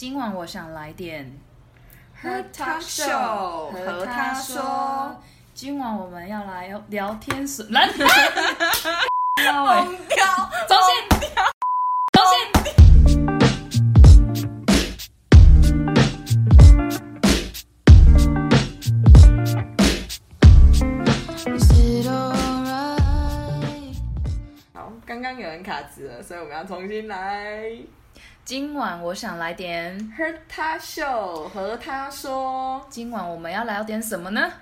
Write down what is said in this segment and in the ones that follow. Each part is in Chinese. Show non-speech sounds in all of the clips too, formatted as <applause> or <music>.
今晚我想来点和他秀和他说，今晚我们要来聊天室，来，<laughs> <laughs> 红标，中线，中线。好，刚刚有人卡词了，所以我们要重新来。今晚我想来点，和他秀和他说，今晚我们要聊点什么呢？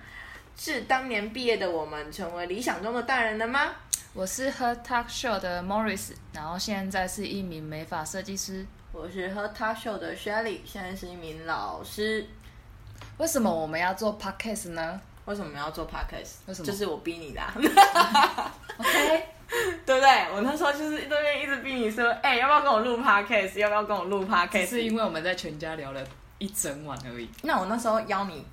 是当年毕业的我们成为理想中的大人了吗？我是 Her Talk Show 的 Morris，然后现在是一名美发设计师。我是和他秀的 Shelly，现在是一名老师。为什么我们要做 Podcast 呢为什么要做 podcast？为什么就是我逼你的、啊，？OK，我那时候就是对面一直逼你说，哎、要不要跟我录 podcast？要不要跟我录 podcast？是因为我们在全家聊了一整晚而已。那我那时候邀你，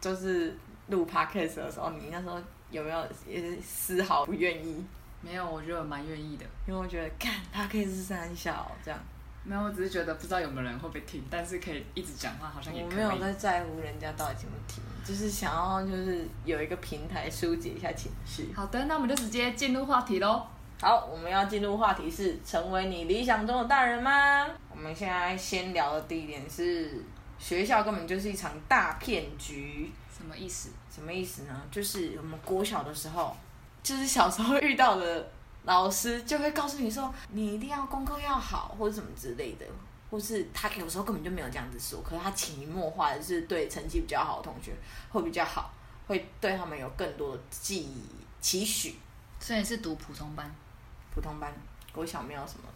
就是录 podcast 的时候，你那时候有没有也丝毫不愿意？没有，我觉得我蛮愿意的。因为我觉得，看 podcast 是三小这样，没有，我只是觉得不知道有没有人会不会听，但是可以一直讲话，好像也可以。我没有在在乎人家到底听不听，就是想要就是有一个平台疏解一下情绪。好的，那我们就直接进入话题喽。好，我们要进入话题是成为你理想中的大人吗？我们现在先聊的第一点是，学校根本就是一场大骗局。什么意思？什么意思呢？就是我们国小的时候，就是小时候遇到的老师就会告诉你说，你一定要功课要好，或者什么之类的，或是他有时候根本就没有这样子说，可是他潜移默化的是对成绩比较好的同学会比较好，会对他们有更多的记忆期许。虽然是读普通班普通班国小没有什么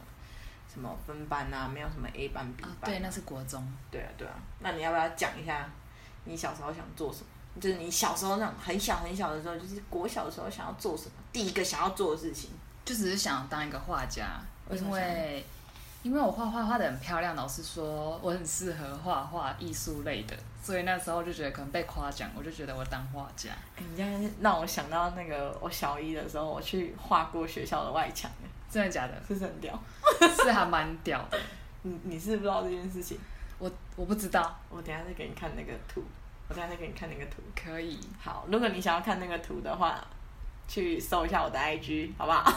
什么分班啊，没有什么 A 班 B 啊？班、对，那是国中。对啊对啊。那你要不要讲一下你小时候想做什么？就是你小时候那种很小很小的时候，就是国小的时候想要做什么？第一个想要做的事情。就只是想当一个画家，因为因为我画画画的很漂亮，老师说我很适合画画艺术类的，所以那时候就觉得可能被夸奖，我就觉得我当画家。哎你这样让我想到那个我小一的时候，我去画过学校的外墙，真的假的？是不是很屌？<laughs> 是还蛮屌的。你你是不知道这件事情？我我不知道，我等一下再给你看那个图，我等一下再给你看那个图。可以。好，如果你想要看那个图的话，去搜一下我的 IG，好不好？<laughs>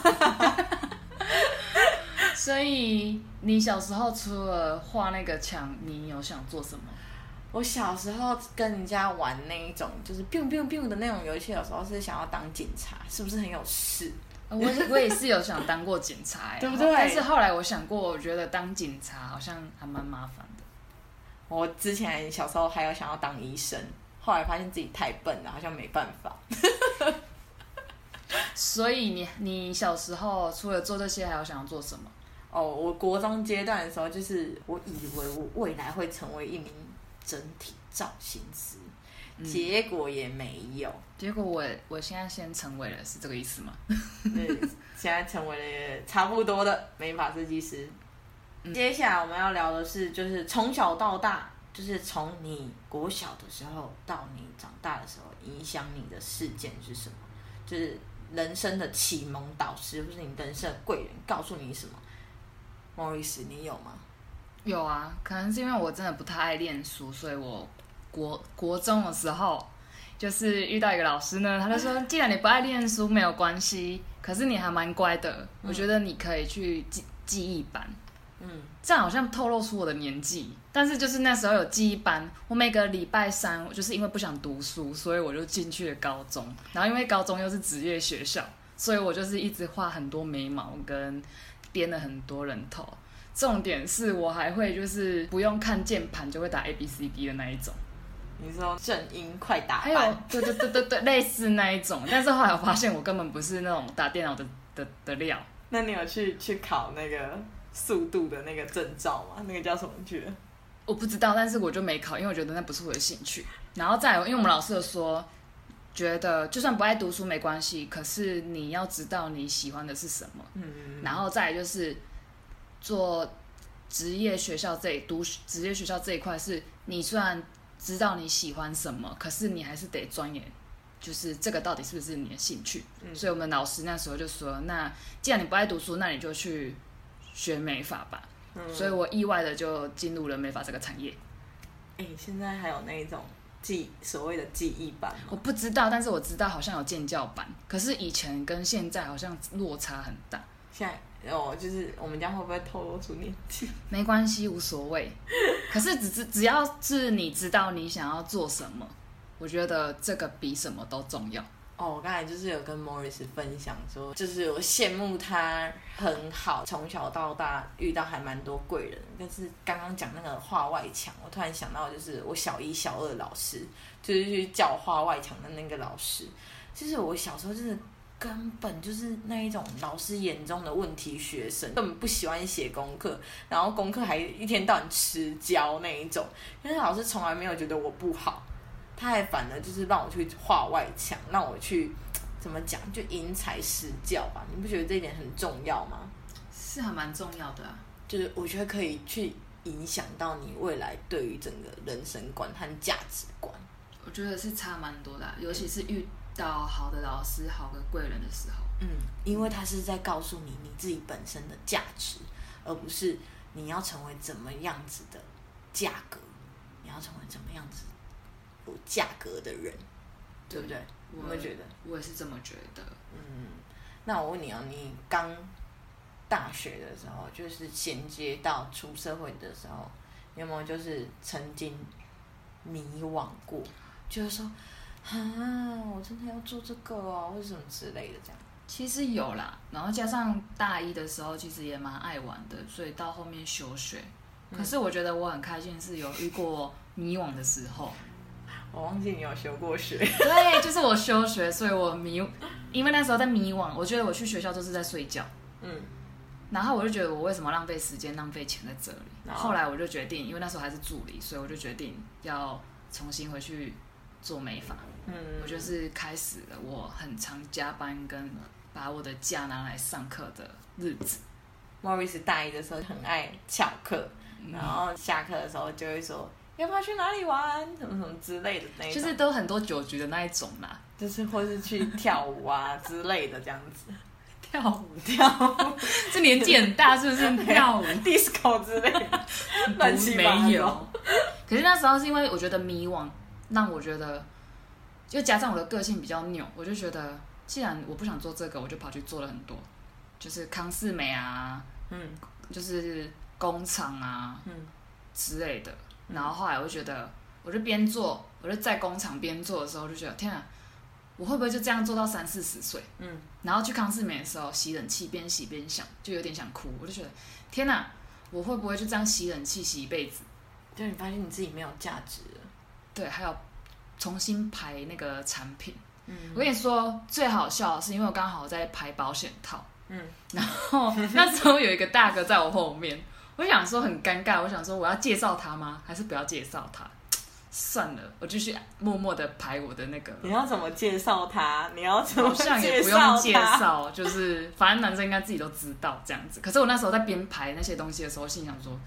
所以你小时候除了画那个墙，你有想做什么？我小时候跟人家玩那一种，就是 biu biu biu 的那种游戏，有时候是想要当警察，是不是很有事？呃我我也是有想当过警察、欸，<laughs> 对不对但是后来我想过，我觉得当警察好像还蛮麻烦的。我之前小时候还有想要当医生，后来发现自己太笨了，好像没办法。<laughs> 所以你你小时候除了做这些，还有想要做什么？哦，我国中阶段的时候，就是我以为我未来会成为一名整体造型师，结果也没有。结果我我现在先成为了，是这个意思吗？对，现在成为了差不多的美发设计师。接下来我们要聊的是，就是从小到大，就是从你国小的时候到你长大的时候，影响你的事件是什么？就是人生的启蒙导师，或是你人生的贵人，告诉你什么？Morris，你有吗？有啊，可能是因为我真的不太爱念书，所以我国国中的时候，就是遇到一个老师呢，他就说，既然你不爱念书没有关系，可是你还蛮乖的，我觉得你可以去记记忆班。嗯，这样好像透露出我的年纪，但是就是那时候有记忆班，我每个礼拜三，我就是因为不想读书，所以我就进去了高中。然后因为高中又是职业学校，所以我就是一直画很多眉毛跟编了很多人头。重点是我还会就是不用看键盘就会打 A B C D 的那一种，你说正音快打还有班，对对对对对，类似那一种。但是后来我发现我根本不是那种打电脑的的的料。那你有去去考那个速度的那个证照吗？那个叫什么去？我不知道，但是我就没考，因为我觉得那不是我的兴趣。然后再有，因为我们老师有说，觉得就算不爱读书没关系，可是你要知道你喜欢的是什么。嗯，然后再就是做职业学校这一读职业学校这一块，是你虽然知道你喜欢什么，可是你还是得钻研，就是这个到底是不是你的兴趣。嗯所以我们老师那时候就说，那既然你不爱读书，那你就去学美发吧。嗯所以我意外的就进入了美发这个产业。哎、现在还有那一种记所谓的记忆版？我不知道，但是我知道好像有建教版，可是以前跟现在好像落差很大。现在哦，就是我们家会不会透露出年纪？没关系，无所谓。<laughs> 可是只只只要是你知道你想要做什么，我觉得这个比什么都重要。哦，我刚才就是有跟 Morris 分享说，就是我羡慕他很好，从小到大遇到还蛮多贵人。但是刚刚讲那个画外墙，我突然想到，就是我小一、小二老师，就是去教画外墙的那个老师，就是我小时候真的根本就是那一种老师眼中的问题学生，根本不喜欢写功课，然后功课还一天到晚迟交那一种。但是老师从来没有觉得我不好。他还反而就是让我去画外墙，让我去怎么讲，就因材施教吧。你不觉得这一点很重要吗？是还蛮重要的啊。就是我觉得可以去影响到你未来对于整个人生观和价值观。我觉得是差蛮多的啊、尤其是遇到好的老师、好的贵人的时候。嗯，因为他是在告诉你你自己本身的价值，而不是你要成为怎么样子的价格，你要成为怎么样子有价格的人，对不对？我会觉得？我也是这么觉得。嗯，那我问你哦，你刚大学的时候，就是衔接到出社会的时候，你有没有就是曾经迷惘过，就是说，啊，我真的要做这个哦，或者什么之类的这样？其实有啦，然后加上大一的时候，其实也蛮爱玩的，所以到后面休学。可是我觉得我很开心，是有遇过迷惘的时候。我忘记你有修过学，<laughs> 对，就是我休学，所以我迷，因为那时候在迷惘，我觉得我去学校都是在睡觉，嗯，然后我就觉得我为什么浪费时间、浪费钱在这里？后来我就决定，因为那时候还是助理，所以我就决定要重新回去做美发。嗯，我就是开始了我很常加班跟把我的假拿来上课的日子。Morris 大一的时候很爱翘课，然后下课的时候就会说。要不要去哪里玩？什么什么之类的那一种，就是都很多酒局的那一种啦，就是或是去跳舞啊之类的这样子，跳舞。跳舞，这年纪很大是不是？跳舞。<laughs> disco 之类的，乱七八糟。没有。可是那时候是因为我觉得迷惘，让我觉得，就加上我的个性比较扭，我就觉得既然我不想做这个，我就跑去做了很多，就是康世美啊，嗯。就是工厂啊嗯。之类的。然后后来我就觉得，我就边做，我就在工厂边做的时候，就觉得天啊，我会不会就这样做到三四十岁？嗯，然后去康士美的时候，洗冷气边洗边想，就有点想哭。我就觉得天哪，我会不会就这样洗冷气洗一辈子？就你发现你自己没有价值了，对，还有重新排那个产品。嗯我跟你说，最好笑的是，因为我刚好在排保险套，嗯，然后 <laughs> 那时候有一个大哥在我后面，我想说很尴尬，我想说我要介绍他吗？还是不要介绍他？算了，我继续默默的排我的那个。你要怎么介绍他？你要怎么好像也不用介他？绍，就是反正男生应该自己都知道这样子。可是我那时候在编排那些东西的时候，心想说，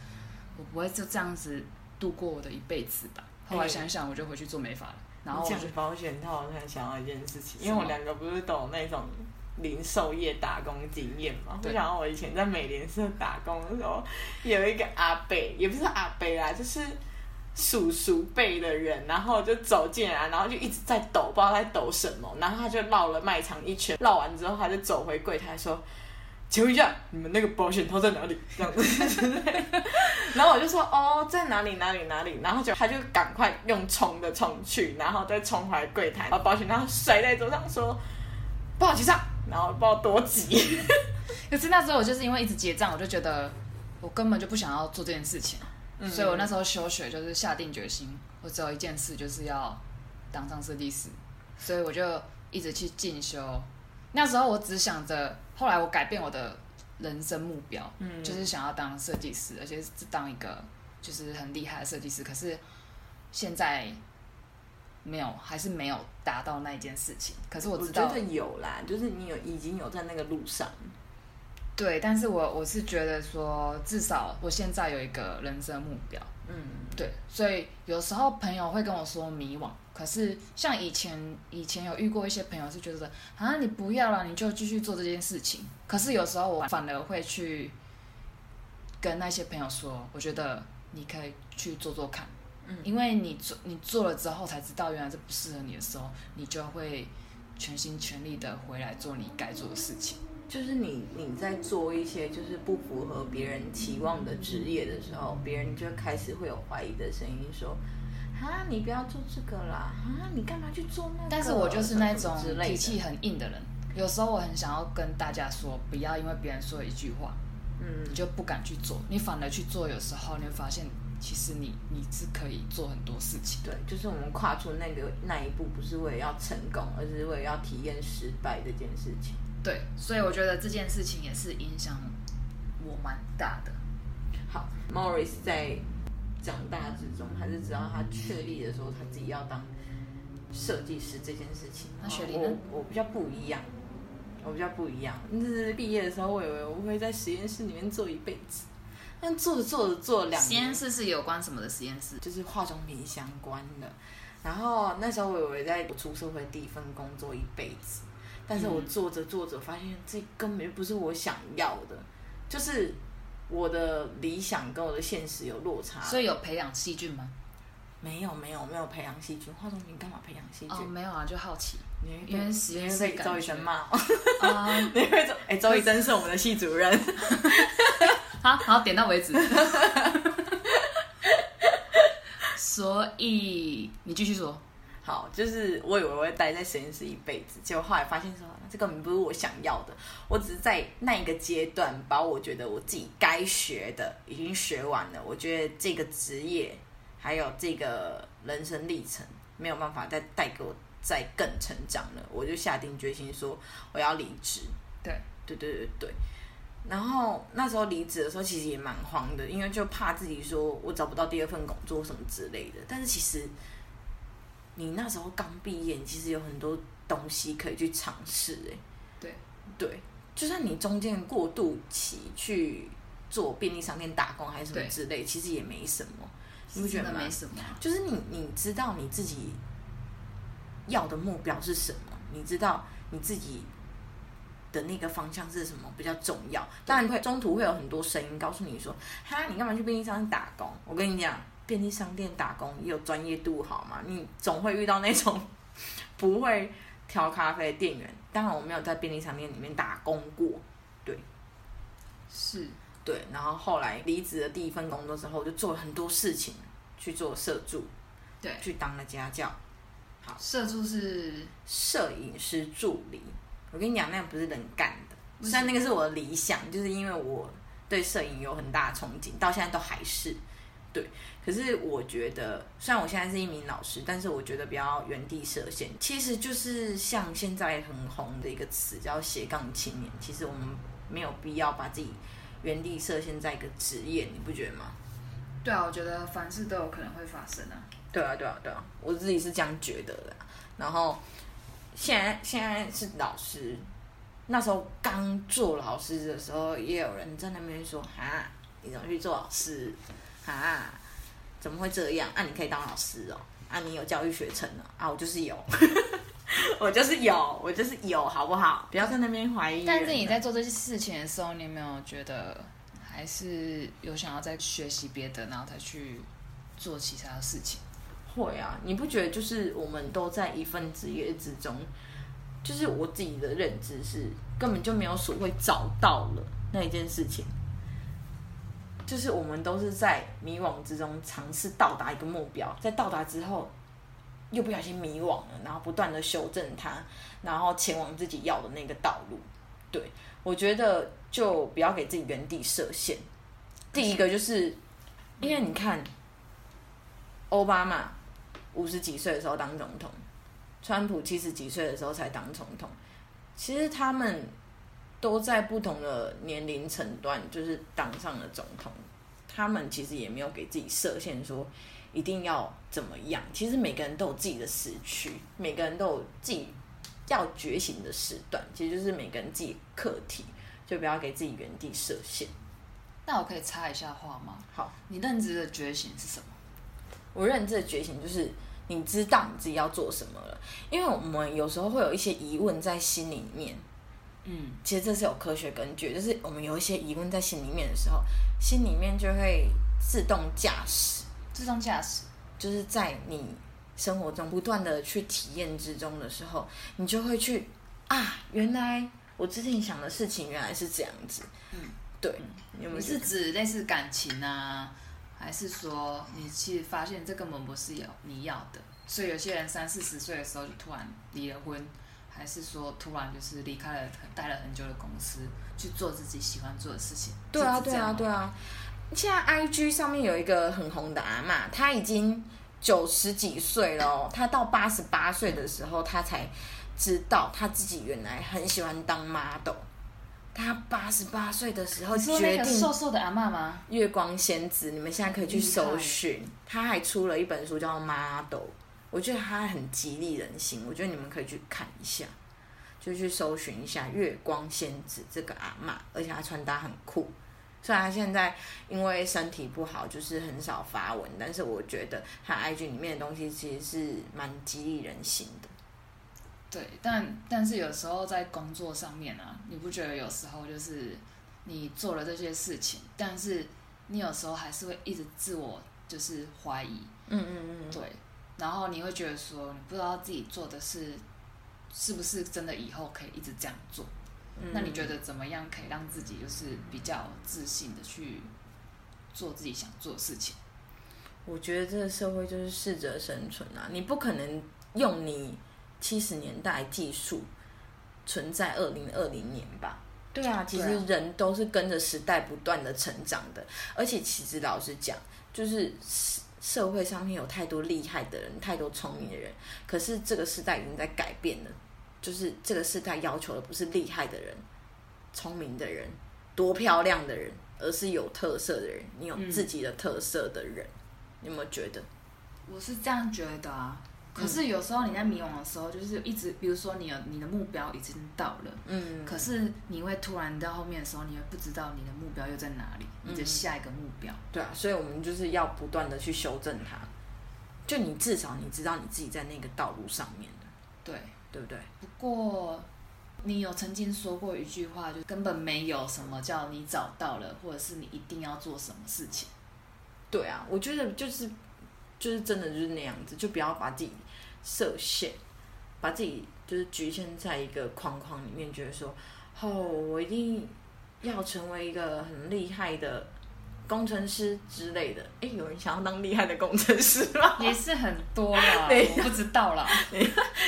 我不会就这样子度过我的一辈子吧。后来想想，我就回去做美发了。然后我保险套，我突然想到一件事情，因为我两个不是懂那种零售业打工经验嘛。我对想到我以前在美联社打工的时候，有一个阿伯，也不是阿伯啦，就是叔叔辈的人，然后就走进来，然后就一直在抖，不知道在抖什么，然后他就绕了卖场一圈，绕完之后他就走回柜台说。请问一下，你们那个保险套在哪里？这样子之类的，然后我就说哦，在哪里哪里哪里，然后就他就赶快用冲的冲去，然后再冲回来柜台，把保险套甩在桌上，说不好结账，然后不知道多急。<laughs> 可是那时候我就是因为一直结账，我就觉得我根本就不想要做这件事情，嗯所以我那时候休学就是下定决心，我只有一件事就是要当上设计师，所以我就一直去进修。那时候我只想着，后来我改变我的人生目标，嗯就是想要当设计师，而且是当一个就是很厉害的设计师。可是现在没有，还是没有达到那一件事情。可是我知道觉得有啦，就是你有已经有在那个路上。对，但是我我是觉得说，至少我现在有一个人生目标，嗯，对，所以有时候朋友会跟我说迷惘，可是像以前以前有遇过一些朋友是觉得啊，你不要了，你就继续做这件事情。可是有时候我反而会去跟那些朋友说，我觉得你可以去做做看，嗯因为你做你做了之后才知道原来这不适合你的时候，你就会全心全力的回来做你该做的事情。就是你你在做一些就是不符合别人期望的职业的时候，别人就开始会有怀疑的声音说。啊，你不要做这个啦！啊，你干嘛去做那个？但是我就是那种脾气很硬的人，有时候我很想要跟大家说，不要因为别人说一句话，嗯你就不敢去做，你反而去做，有时候你会发现，其实你你是可以做很多事情。对，就是我们跨出那个那一步，不是为了要成功，而是为了要体验失败这件事情。对，所以我觉得这件事情也是影响我蛮大的。好，Morris 在长大之中，还是直到他确立的时候，他自己要当设计师这件事情。那雪梨呢我我比较不一样，我比较不一样。就是毕业的时候，我以为我会在实验室里面做一辈子，但做着做着做了两实年，验室是有关什么的实验室？就是化妆品相关的。然后那时候我以为在我出社会第一份工作一辈子，但是我做着做着发现这根本就不是我想要的，就是我的理想跟我的现实有落差。所以有培养细菌吗？没有没有没有培养细菌，化妆品干嘛培养细菌？哦，没有啊，就好奇。因为实验室周医生骂、我，啊，<laughs> 你会周哎周医生是我们的系主任，好好点到为止。所以你继续说。好，就是我以为我会待在实验室一辈子，结果后来发现说这根本不是我想要的，我只是在那一个阶段把我觉得我自己该学的已经学完了，我觉得这个职业还有这个人生历程没有办法再带给我再更成长了，我就下定决心说我要离职。对，对对对对。然后那时候离职的时候，其实也蛮慌的，因为就怕自己说我找不到第二份工作什么之类的。但是其实你那时候刚毕业，其实有很多东西可以去尝试。哎，对对，就算你中间过渡期去做便利商店打工还是什么之类，其实也没什么，你不觉得吗？没什么。就是你你知道你自己要的目标是什么，你知道你自己的那个方向是什么比较重要。当然会中途会有很多声音告诉你说，哈，你干嘛去便利商店打工？我跟你讲，便利商店打工也有专业度好吗？你总会遇到那种不会调咖啡的店员。当然我没有在便利商店里面打工过，对是，对，然后后来离职的第一份工作之后，我就做了很多事情，去做社助，对，去当了家教。好社助是摄影师助理。我跟你讲，那不是人干的，虽然那个是我的理想，就是因为我对摄影有很大的憧憬，到现在都还是对。可是我觉得，虽然我现在是一名老师，但是我觉得不要原地设限，其实就是像现在很红的一个词叫斜杠青年。其实我们没有必要把自己原地设限在一个职业，你不觉得吗？对啊，我觉得凡事都有可能会发生啊。对啊，对啊，对啊，我自己是这样觉得的。然后现在现在是老师，那时候刚做老师的时候，也有人在那边说：“哈，你怎么去做老师？哈，怎么会这样？啊，你可以当老师哦，啊，你有教育学程呢？啊，我就是有，<laughs> 我就是有，我就是有，好不好？不要在那边怀疑。但是你在做这些事情的时候，你有没有觉得还是有想要再学习别的，然后再去做其他的事情？会啊，你不觉得就是我们都在一份职业之中，就是我自己的认知是根本就没有所谓找到了那一件事情，就是我们都是在迷惘之中尝试到达一个目标，在到达之后又不小心迷惘了，然后不断的修正它，然后前往自己要的那个道路。对我觉得就不要给自己原地设限。第一个就是因为你看奥巴马。五十几岁的时候当总统，川普七十几岁的时候才当总统。其实他们都在不同的年龄层段，就是当上了总统。他们其实也没有给自己设限，说一定要怎么样。其实每个人都有自己的时区，每个人都有自己要觉醒的时段。其实就是每个人自己课题，就不要给自己原地设限。那我可以插一下话吗？好，你认知的觉醒是什么？我认知的觉醒就是你知道你自己要做什么了，因为我们有时候会有一些疑问在心里面，嗯，其实这是有科学根据，就是我们有一些疑问在心里面的时候，心里面就会自动驾驶，自动驾驶，就是在你生活中不断的去体验之中的时候，你就会去啊，原来我之前想的事情原来是这样子。嗯，对，你是指类似感情啊，还是说你其实发现这根本不是有你要的？所以有些人三四十岁的时候就突然离了婚，还是说突然就是离开了待了很久的公司，去做自己喜欢做的事情？对啊，对啊，对啊。现在 IG 上面有一个很红的阿嬷，她已经九十几岁了哦，她到八十八岁的时候，她才知道她自己原来很喜欢当 model。她八十八岁的时候决定瘦瘦的阿嬷吗？月光仙子，你们现在可以去搜寻，他还出了一本书叫《model》，我觉得他很激励人心，我觉得你们可以去看一下，就去搜寻一下月光仙子这个阿嬷，而且她穿搭很酷。虽然她现在因为身体不好，就是很少发文，但是我觉得她 IG 里面的东西其实是蛮激励人心的。对，但但是有时候在工作上面啊，你不觉得有时候就是你做了这些事情，但是你有时候还是会一直自我就是怀疑，嗯嗯嗯，对，然后你会觉得说，你不知道自己做的是是不是真的以后可以一直这样做。嗯那你觉得怎么样可以让自己就是比较自信的去做自己想做的事情？我觉得这个社会就是适者生存啊，你不可能用你七十年代技术存在二零二零年吧？对啊，其实人都是跟着时代不断的成长的，而且其实老实讲，就是社社会上面有太多厉害的人，太多聪明的人，可是这个时代已经在改变了，就是这个时代要求的不是厉害的人、聪明的人、多漂亮的人，而是有特色的人，你有嗯自己的特色的人。你有没有觉得？我是这样觉得啊。可是有时候你在迷惘的时候，就是一直，比如说你有你的目标已经到了，嗯，可是你会突然到后面的时候，你会不知道你的目标又在哪里，你的下一个目标。对啊，所以我们就是要不断的去修正它。就你至少你知道你自己在那个道路上面的，对，对不对？不过你有曾经说过一句话，就根本没有什么叫你找到了，或者是你一定要做什么事情。对啊，我觉得就是就是真的就是那样子，就不要把自己设限，把自己就是局限在一个框框里面，觉得说，哦，我一定要成为一个很厉害的工程师之类的。哎，有人想要当厉害的工程师吗？<laughs> 也是很多啦，<laughs> 我不知道啦，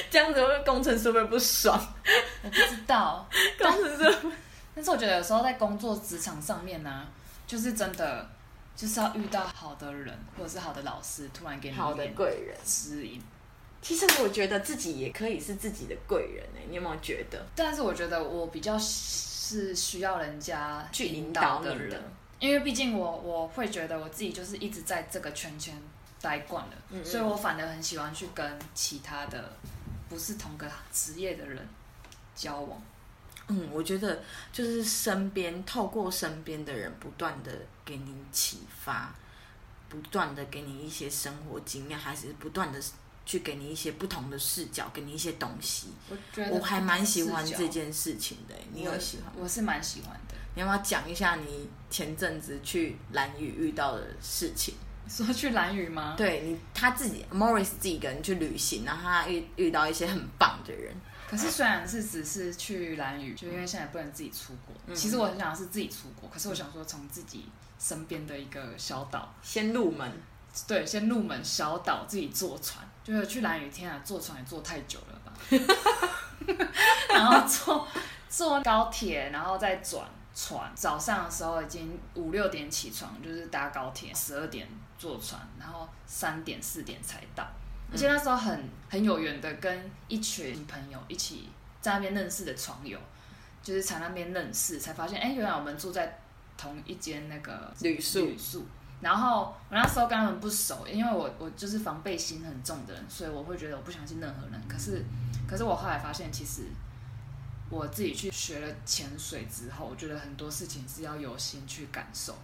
这样子会工程师会不爽？<laughs> 我不知道。工程师会但是我觉得有时候在工作职场上面呢、就是真的就是要遇到好的人或者是好的老师，突然给你好的贵人。指引。其实我觉得自己也可以是自己的贵人哎、你有没有觉得？但是我觉得我比较是需要人家去引引导的导的人，因为毕竟我我会觉得我自己就是一直在这个圈圈待惯了，嗯嗯所以我反而很喜欢去跟其他的不是同个职业的人交往。嗯，我觉得就是身边透过身边的人不断的给你启发，不断的给你一些生活经验，还是不断的去给你一些不同的视角，给你一些东西。我觉得我还蛮喜欢这件事情的、你有喜欢？我是蛮喜欢的。你要不要讲一下你前阵子去蓝屿遇到的事情？<laughs> 说去蓝屿吗？对你他自己 Morris 自己一个人去旅行，然后他遇遇到一些很棒的人。可是虽然是只是去蓝屿，就因为现在不能自己出国，嗯其实我很想是自己出国，可是我想说从自己身边的一个小岛，先入门，对，先入门小岛自己坐船，就是去蓝雨，天啊，坐船也坐太久了吧，<laughs> 然后坐坐高铁，然后再转船，早上的时候已经五六点起床，就是搭高铁，十二点坐船，然后三点四点才到。而且那时候很很有缘的，跟一群朋友一起在那边认识的床友，就是在那边认识，才发现，哎、原来我们住在同一间那个旅宿旅宿。然后我那时候跟他们不熟，因为我我就是防备心很重的人，所以我会觉得我不相信任何人。可是，可是我后来发现，其实我自己去学了潜水之后，我觉得很多事情是要有心去感受。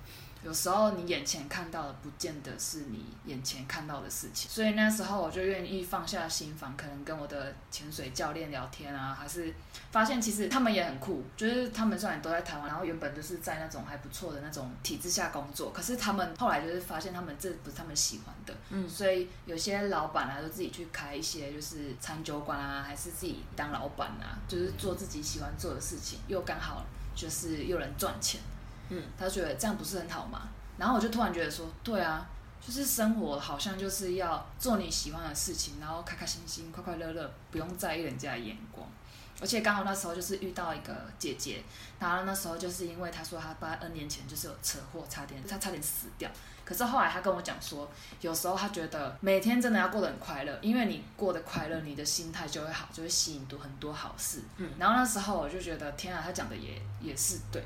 有时候你眼前看到的，不见得是你眼前看到的事情。所以那时候我就愿意放下心防，可能跟我的潜水教练聊天啊，还是发现其实他们也很酷。就是他们虽然都在台湾，然后原本就是在那种还不错的那种体制下工作，可是他们后来就是发现他们这不是他们喜欢的。嗯，所以有些老板啊，就自己去开一些就是餐酒馆啊，还是自己当老板啊，就是做自己喜欢做的事情，又刚好就是又能赚钱。嗯，他觉得这样不是很好吗？然后我就突然觉得说，对啊，就是生活好像就是要做你喜欢的事情，然后开开心心、快快乐乐，不用在意人家的眼光。而且刚好那时候就是遇到一个姐姐，然后那时候就是因为她说她爸 N 年前就是有车祸，差点她差点死掉。可是后来她跟我讲说，有时候她觉得每天真的要过得很快乐，因为你过得快乐，你的心态就会好，就会吸引多很多好事。嗯，然后那时候我就觉得，天啊，她讲的也也是对。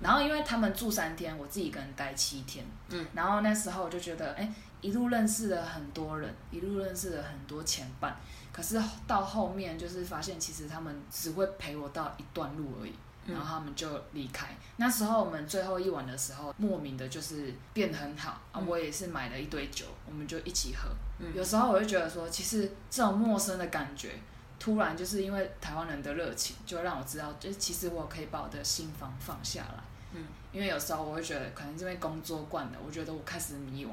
然后因为他们住三天，我自己一个人待七天。嗯，然后那时候我就觉得，哎，一路认识了很多人，一路认识了很多前伴。可是到后面就是发现，其实他们只会陪我到一段路而已，然后他们就离开。那时候我们最后一晚的时候，莫名的就是变得很好啊。我也是买了一堆酒，我们就一起喝。有时候我就觉得说，其实这种陌生的感觉。突然就是因为台湾人的热情，就让我知道，就其实我可以把我的心房放下来。嗯，因为有时候我会觉得，可能因为工作惯了，我觉得我开始迷惘。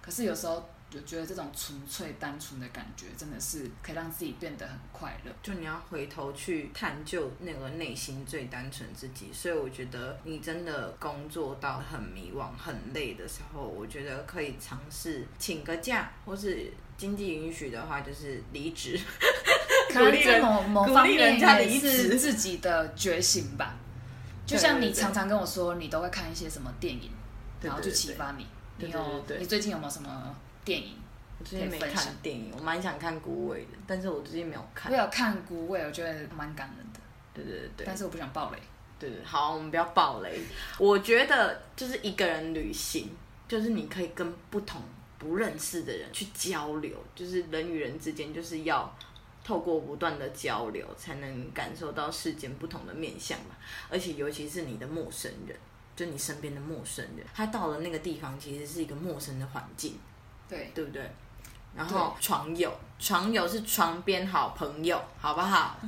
可是有时候就觉得这种纯粹单纯的感觉，真的是可以让自己变得很快乐。就你要回头去探究那个内心最单纯自己。所以我觉得你真的工作到很迷惘、很累的时候，我觉得可以尝试请个假，或是经济允许的话，就是离职。<laughs> 可能在某某方面也是自己的觉醒吧。就像你常常跟我说，你都会看一些什么电影，然后去启发你。你有你最近有没有什么电影？我最近没看电影，我蛮想看《孤味》的，但是我最近没有看。我有看《孤味》，我觉得蛮感人的。对对对对。但是我不想爆雷。对对，好，我们不要爆雷。<laughs> 我觉得就是一个人旅行，就是你可以跟不同不认识的人去交流，就是人与人之间就是要。透过不断的交流，才能感受到世间不同的面相嘛。而且，尤其是你的陌生人，就你身边的陌生人，他到了那个地方，其实是一个陌生的环境，对对不对？然后床友，床友是床边好朋友，好不好？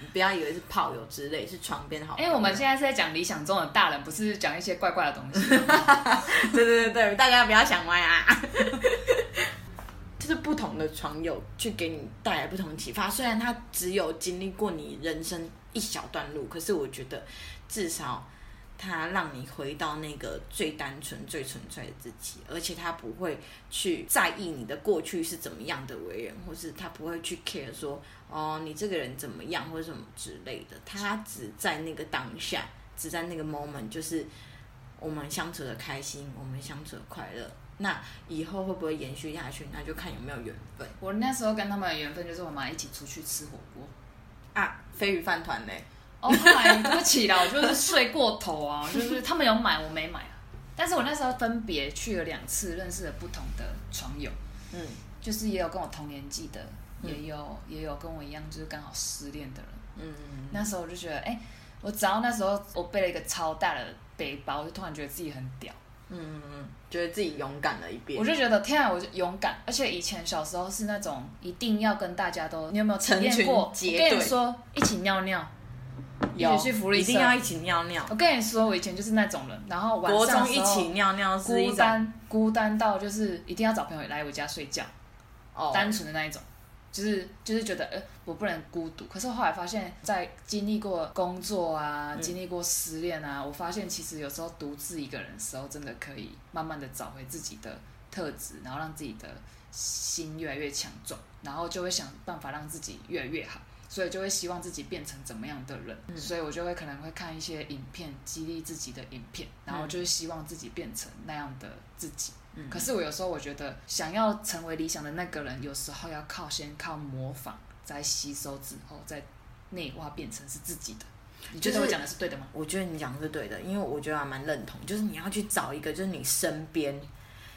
你 <laughs> 不要以为是炮友之类，是床边好。因为我们现在是在讲理想中的大人，不是讲一些怪怪的东西。<laughs> 对对对对，大家不要想歪啊。是不同的床友去给你带来不同启发，虽然他只有经历过你人生一小段路，可是我觉得至少他让你回到那个最单纯、最纯粹的自己，而且他不会去在意你的过去是怎么样的为人，或是他不会去 care 说哦你这个人怎么样或者什么之类的，他只在那个当下，只在那个 moment，就是我们相处的开心，我们相处的快乐。那以后会不会延续下去？那就看有没有缘分。我那时候跟他们的缘分就是我们一起出去吃火锅啊，飞鱼饭团嘞。哦，后来对不起啦，我就是睡过头啊，<laughs> 就是他们有买，我没买啊。但是我那时候分别去了两次，认识了不同的床友。嗯，就是也有跟我同年纪的，也有也有跟我一样就是刚好失恋的人。嗯嗯。那时候我就觉得，哎，我只要那时候我背了一个超大的背包，我就突然觉得自己很屌。嗯，觉得自己勇敢了一遍。我就觉得天啊，我就勇敢，而且以前小时候是那种一定要跟大家都，你有没有体验过？我跟你说，一起尿尿，有去福利，一定要一起尿尿。我跟你说，我以前就是那种人，然后晚上一起尿尿，孤单孤单到就是一定要找朋友来我家睡觉，哦，单纯的那一种。就是就是觉得，呃，我不能孤独。可是后来发现，在经历过工作啊，经历过失恋啊，我发现其实有时候独自一个人的时候，真的可以慢慢的找回自己的特质，然后让自己的心越来越强壮，然后就会想办法让自己越来越好。所以就会希望自己变成怎么样的人，所以我就会可能会看一些影片，激励自己的影片，然后就是希望自己变成那样的自己。可是我有时候我觉得，想要成为理想的那个人，有时候要靠先靠模仿，再吸收之后，再内化变成是自己的。你觉得我讲的是对的吗？我觉得你讲的是对的，因为我觉得还蛮认同，就是你要去找一个，就是你身边，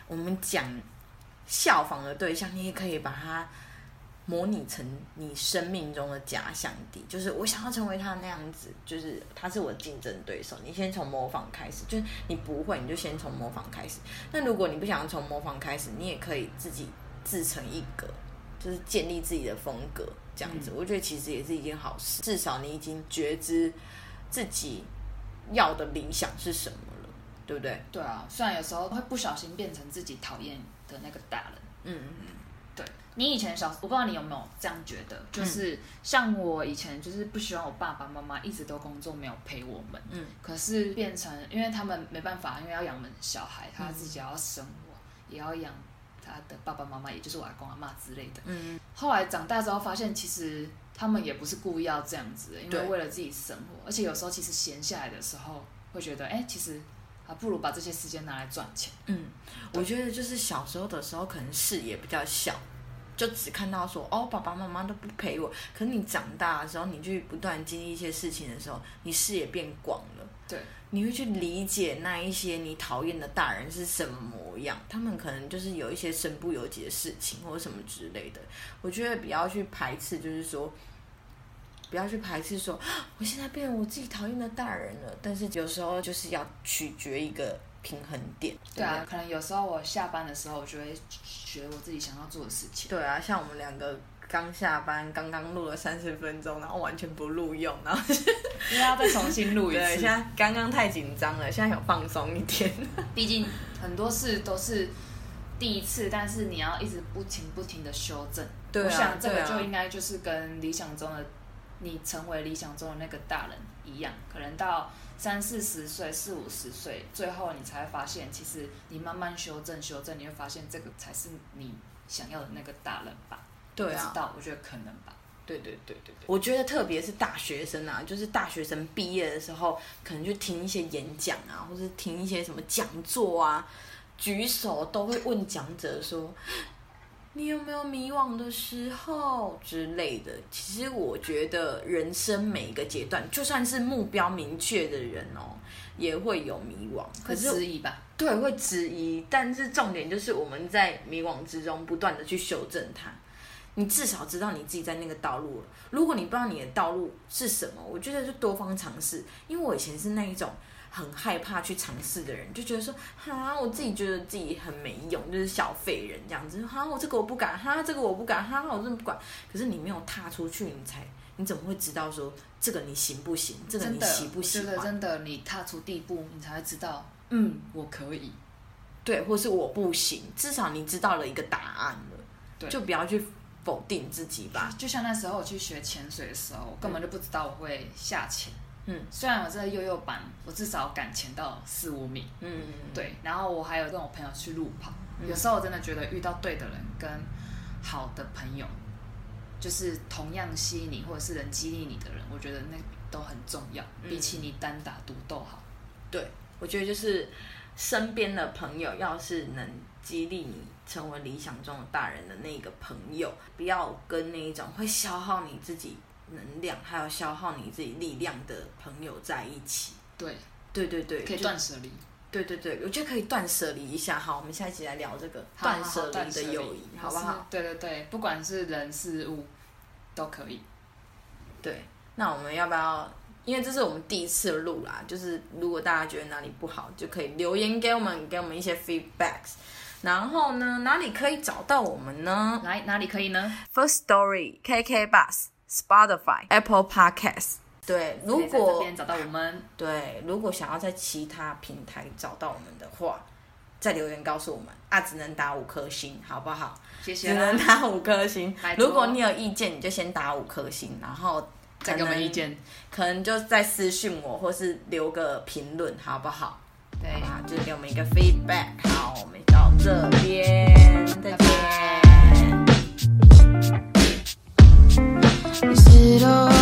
我们讲效仿的对象，你也可以把它模拟成你生命中的假想敌，就是我想要成为他那样子，就是他是我的竞争对手。你先从模仿开始，就是你不会，你就先从模仿开始。那如果你不想要从模仿开始，你也可以自己自成一格，就是建立自己的风格，这样子。我觉得其实也是一件好事，至少你已经觉知自己要的理想是什么了，对不对？对啊，虽然有时候会不小心变成自己讨厌的那个大人。嗯嗯嗯。你以前小，我不知道你有没有这样觉得，就是像我以前就是不希望我爸爸妈妈一直都工作没有陪我们，嗯，可是变成因为他们没办法，因为要养我们小孩，他自己要生活，也要养他的爸爸妈妈，也就是我阿公阿妈之类的，嗯，后来长大之后发现，其实他们也不是故意要这样子，因为为了自己生活，而且有时候其实闲下来的时候会觉得，哎，其实还不如把这些时间拿来赚钱，嗯，我觉得就是小时候的时候可能视野比较小。就只看到说哦，爸爸妈妈都不陪我。可是你长大的时候，你去不断经历一些事情的时候，你视野变广了。对，你会去理解那一些你讨厌的大人是什么模样。他们可能就是有一些身不由己的事情，或者什么之类的。我觉得不要去排斥，就是说不要去排斥说，我现在变成我自己讨厌的大人了。但是有时候就是要取决一个。平衡点，对啊，可能有时候我下班的时候，我就会学我自己想要做的事情。对啊，像我们两个刚下班，刚刚录了三十分钟，然后完全不录用，然后 <laughs> 因为要再重新录一次。<laughs> 对，现在刚刚太紧张了，现在想放松一点。<laughs> 毕竟很多事都是第一次，但是你要一直不停不停的修正。对啊，我想这个就应该就是跟理想中的你成为理想中的那个大人一样，可能到。三四十岁、四五十岁，最后你才会发现，其实你慢慢修正、修正，你会发现这个才是你想要的那个大人吧？对啊，知道？我觉得可能吧。对对对对对。我觉得特别是大学生啊，就是大学生毕业的时候，可能就听一些演讲啊，或者听一些什么讲座啊，举手都会问讲者说。你有没有迷惘的时候之类的？其实我觉得人生每一个阶段，就算是目标明确的人哦，也会有迷惘，会质疑吧？对，会质疑。但是重点就是我们在迷惘之中不断的去修正它。你至少知道你自己在那个道路了。如果你不知道你的道路是什么，我觉得就多方尝试。因为我以前是那一种。很害怕去尝试的人，就觉得说，哈，我自己觉得自己很没用，就是小废人这样子。哈，我这个我不敢，哈，这个我不敢，哈，我真的不管。可是你没有踏出去，你才，你怎么会知道说这个你行不行？这个你喜不喜欢？真的，你踏出第一步，你才会知道，嗯，我可以，对，或是我不行。至少你知道了一个答案了，对，就不要去否定自己吧。就像那时候我去学潜水的时候，我根本就不知道我会下潜。嗯，虽然我这个悠悠版，我至少敢潜到四五米。嗯对，然后我还有跟我朋友去路跑。有时候我真的觉得遇到对的人跟好的朋友，就是同样吸引你或者是能激励你的人，我觉得那都很重要，比起你单打独斗好。对，我觉得就是身边的朋友，要是能激励你成为理想中的大人的那个朋友，不要跟那一种会消耗你自己。能量还有消耗你自己力量的朋友在一起，对对对对，可以断舍离，对对对，我觉得可以断舍离一下。好，我们下一集来聊这个断舍离的友谊，好不好？对对对，不管是人事物都可以。对，那我们要不要？因为这是我们第一次录啦，就是如果大家觉得哪里不好，就可以留言给我们，给我们一些 feedbacks。然后呢，哪里可以找到我们呢？来哪里可以呢？First Story KK Bus。Spotify、Apple Podcasts，对，如果找到我们，对，如果想要在其他平台找到我们的话，在留言告诉我们啊，只能打五颗星，好不好？谢谢。只能打五颗星。如果你有意见，你就先打五颗星，然后再给我们意见，可能就再私信我，或是留个评论，好不好？对，就是给我们一个 feedback。好，我们到这边，再见。Is it all?